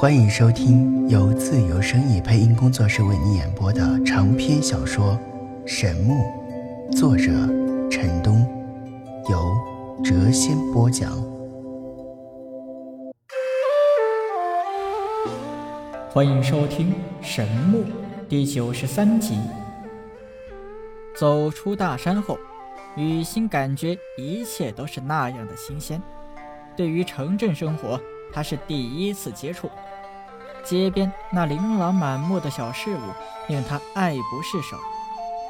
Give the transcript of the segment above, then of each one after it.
欢迎收听由自由声意配音工作室为你演播的长篇小说《神木》，作者陈东，由谪仙播讲。欢迎收听《神木》第九十三集。走出大山后，雨欣感觉一切都是那样的新鲜。对于城镇生活，他是第一次接触。街边那琳琅满目的小事物令他爱不释手，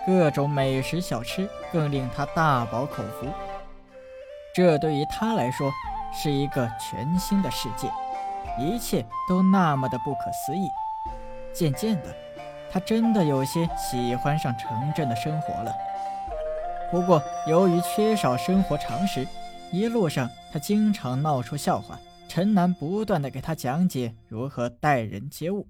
各种美食小吃更令他大饱口福。这对于他来说是一个全新的世界，一切都那么的不可思议。渐渐的，他真的有些喜欢上城镇的生活了。不过，由于缺少生活常识，一路上他经常闹出笑话。陈楠不断的给他讲解如何待人接物，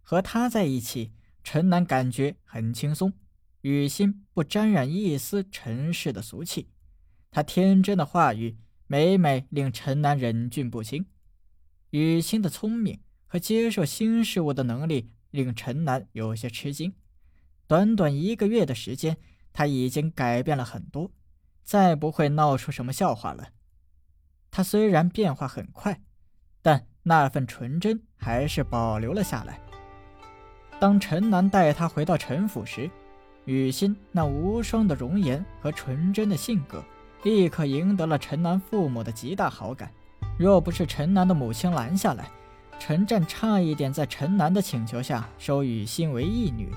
和他在一起，陈楠感觉很轻松，雨欣不沾染一丝尘世的俗气，他天真的话语每每令陈楠忍俊不禁。雨欣的聪明和接受新事物的能力令陈楠有些吃惊。短短一个月的时间，他已经改变了很多，再不会闹出什么笑话了。他虽然变化很快，但那份纯真还是保留了下来。当陈南带他回到陈府时，雨欣那无双的容颜和纯真的性格，立刻赢得了陈南父母的极大好感。若不是陈南的母亲拦下来，陈战差一点在陈南的请求下收雨欣为义女。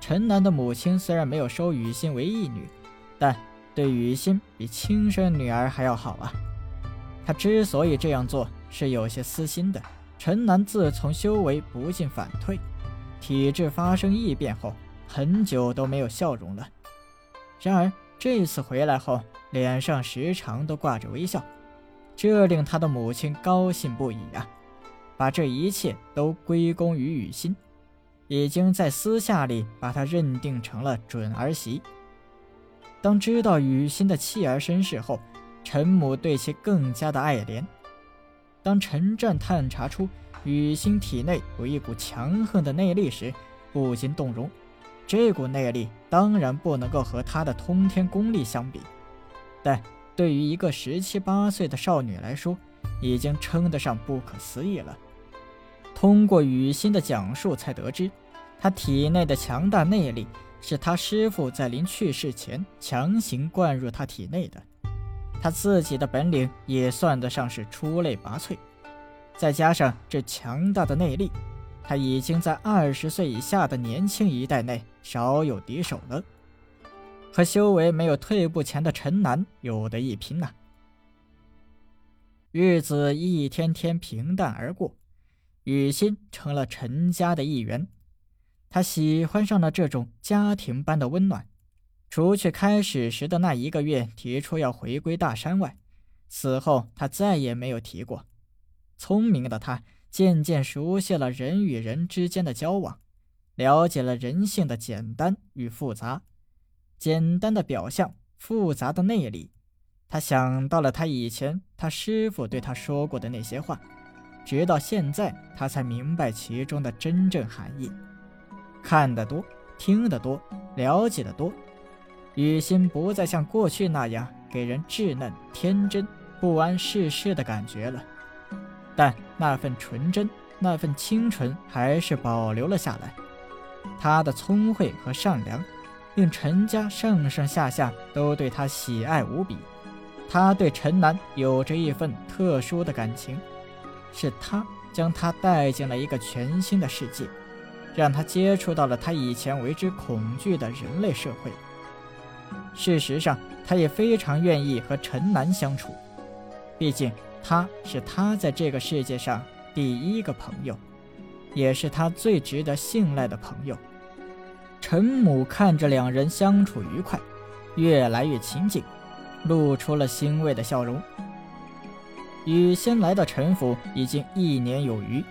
陈南的母亲虽然没有收雨欣为义女，但对雨欣比亲生女儿还要好啊。他之所以这样做，是有些私心的。陈南自从修为不进反退，体质发生异变后，很久都没有笑容了。然而这次回来后，脸上时常都挂着微笑，这令他的母亲高兴不已啊！把这一切都归功于雨欣，已经在私下里把他认定成了准儿媳。当知道雨欣的妻儿身世后，陈母对其更加的爱怜。当陈战探查出雨欣体内有一股强横的内力时，不禁动容。这股内力当然不能够和他的通天功力相比，但对于一个十七八岁的少女来说，已经称得上不可思议了。通过雨欣的讲述，才得知她体内的强大内力是她师傅在临去世前强行灌入她体内的。他自己的本领也算得上是出类拔萃，再加上这强大的内力，他已经在二十岁以下的年轻一代内少有敌手了，和修为没有退步前的陈南有得一拼呐。日子一天天平淡而过，雨欣成了陈家的一员，他喜欢上了这种家庭般的温暖。除去开始时的那一个月提出要回归大山外，此后他再也没有提过。聪明的他渐渐熟悉了人与人之间的交往，了解了人性的简单与复杂，简单的表象，复杂的内里。他想到了他以前他师傅对他说过的那些话，直到现在他才明白其中的真正含义。看得多，听得多，了解的多。雨欣不再像过去那样给人稚嫩、天真、不谙世事的感觉了，但那份纯真、那份清纯还是保留了下来。她的聪慧和善良，令陈家上上下下都对她喜爱无比。她对陈南有着一份特殊的感情，是他将她带进了一个全新的世界，让她接触到了她以前为之恐惧的人类社会。事实上，他也非常愿意和陈南相处，毕竟他是他在这个世界上第一个朋友，也是他最值得信赖的朋友。陈母看着两人相处愉快，越来越亲近，露出了欣慰的笑容。雨仙来到陈府已经一年有余，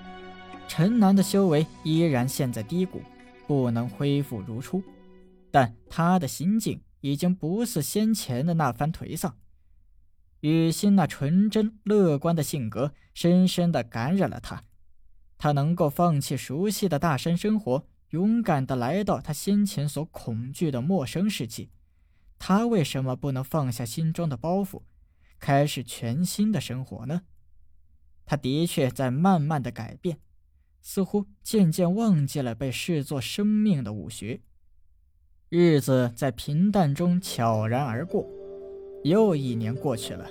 陈南的修为依然陷在低谷，不能恢复如初，但他的心境。已经不似先前的那番颓丧，雨欣那纯真乐观的性格深深的感染了他。他能够放弃熟悉的大山生活，勇敢地来到他先前所恐惧的陌生世界。他为什么不能放下心中的包袱，开始全新的生活呢？他的确在慢慢的改变，似乎渐渐忘记了被视作生命的武学。日子在平淡中悄然而过，又一年过去了。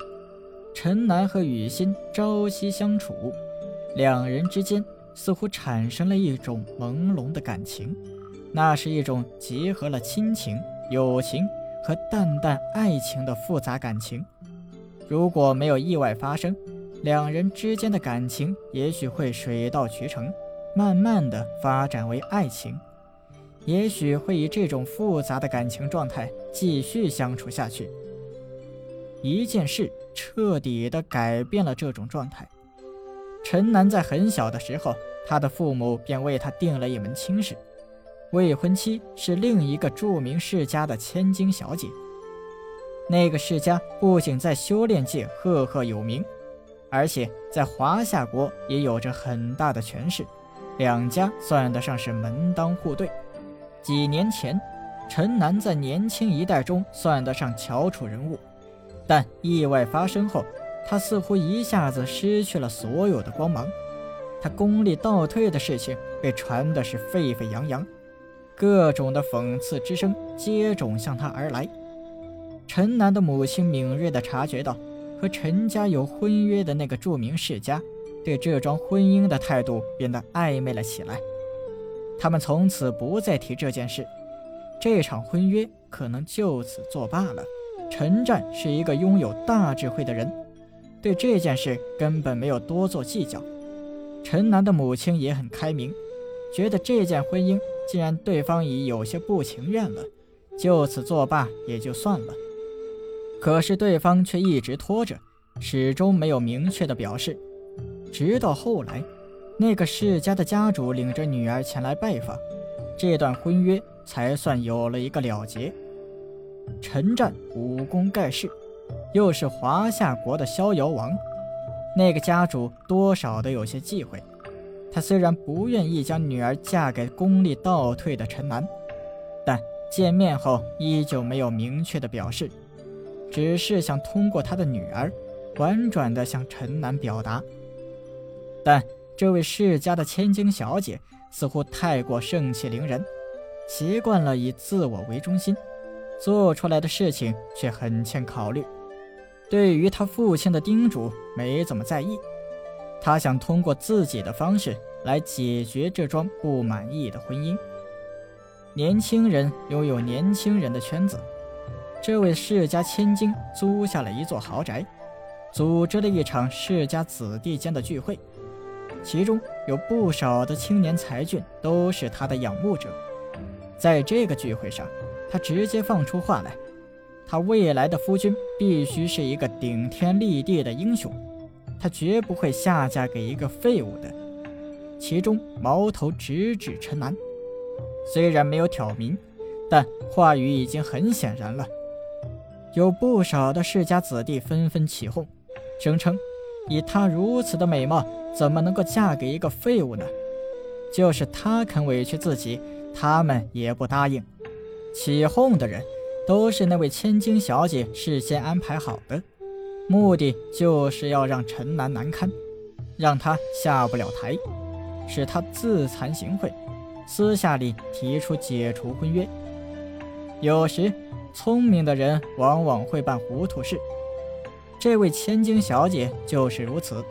陈楠和雨欣朝夕相处，两人之间似乎产生了一种朦胧的感情，那是一种结合了亲情、友情。和淡淡爱情的复杂感情，如果没有意外发生，两人之间的感情也许会水到渠成，慢慢的发展为爱情，也许会以这种复杂的感情状态继续相处下去。一件事彻底的改变了这种状态。陈楠在很小的时候，他的父母便为他定了一门亲事。未婚妻是另一个著名世家的千金小姐。那个世家不仅在修炼界赫赫有名，而且在华夏国也有着很大的权势，两家算得上是门当户对。几年前，陈南在年轻一代中算得上翘楚人物，但意外发生后，他似乎一下子失去了所有的光芒。他功力倒退的事情被传的是沸沸扬扬。各种的讽刺之声接踵向他而来。陈南的母亲敏锐地察觉到，和陈家有婚约的那个著名世家，对这桩婚姻的态度变得暧昧了起来。他们从此不再提这件事，这场婚约可能就此作罢了。陈战是一个拥有大智慧的人，对这件事根本没有多做计较。陈楠的母亲也很开明，觉得这件婚姻。既然对方已有些不情愿了，就此作罢也就算了。可是对方却一直拖着，始终没有明确的表示。直到后来，那个世家的家主领着女儿前来拜访，这段婚约才算有了一个了结。陈战武功盖世，又是华夏国的逍遥王，那个家主多少都有些忌讳。他虽然不愿意将女儿嫁给功力倒退的陈南，但见面后依旧没有明确的表示，只是想通过他的女儿，婉转地向陈南表达。但这位世家的千金小姐似乎太过盛气凌人，习惯了以自我为中心，做出来的事情却很欠考虑。对于他父亲的叮嘱，没怎么在意。他想通过自己的方式来解决这桩不满意的婚姻。年轻人拥有年轻人的圈子。这位世家千金租下了一座豪宅，组织了一场世家子弟间的聚会，其中有不少的青年才俊都是他的仰慕者。在这个聚会上，他直接放出话来：他未来的夫君必须是一个顶天立地的英雄。他绝不会下嫁给一个废物的。其中矛头直指陈南，虽然没有挑明，但话语已经很显然了。有不少的世家子弟纷纷起哄，声称以她如此的美貌，怎么能够嫁给一个废物呢？就是他肯委屈自己，他们也不答应。起哄的人都是那位千金小姐事先安排好的。目的就是要让陈楠难堪，让他下不了台，使他自惭形秽，私下里提出解除婚约。有时，聪明的人往往会办糊涂事，这位千金小姐就是如此。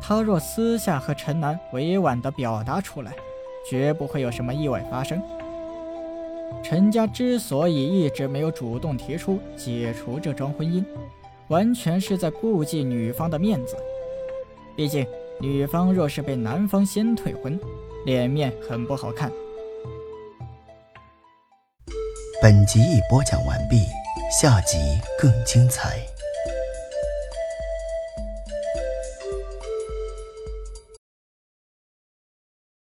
他若私下和陈楠委婉地表达出来，绝不会有什么意外发生。陈家之所以一直没有主动提出解除这桩婚姻，完全是在顾忌女方的面子，毕竟女方若是被男方先退婚，脸面很不好看。本集已播讲完毕，下集更精彩。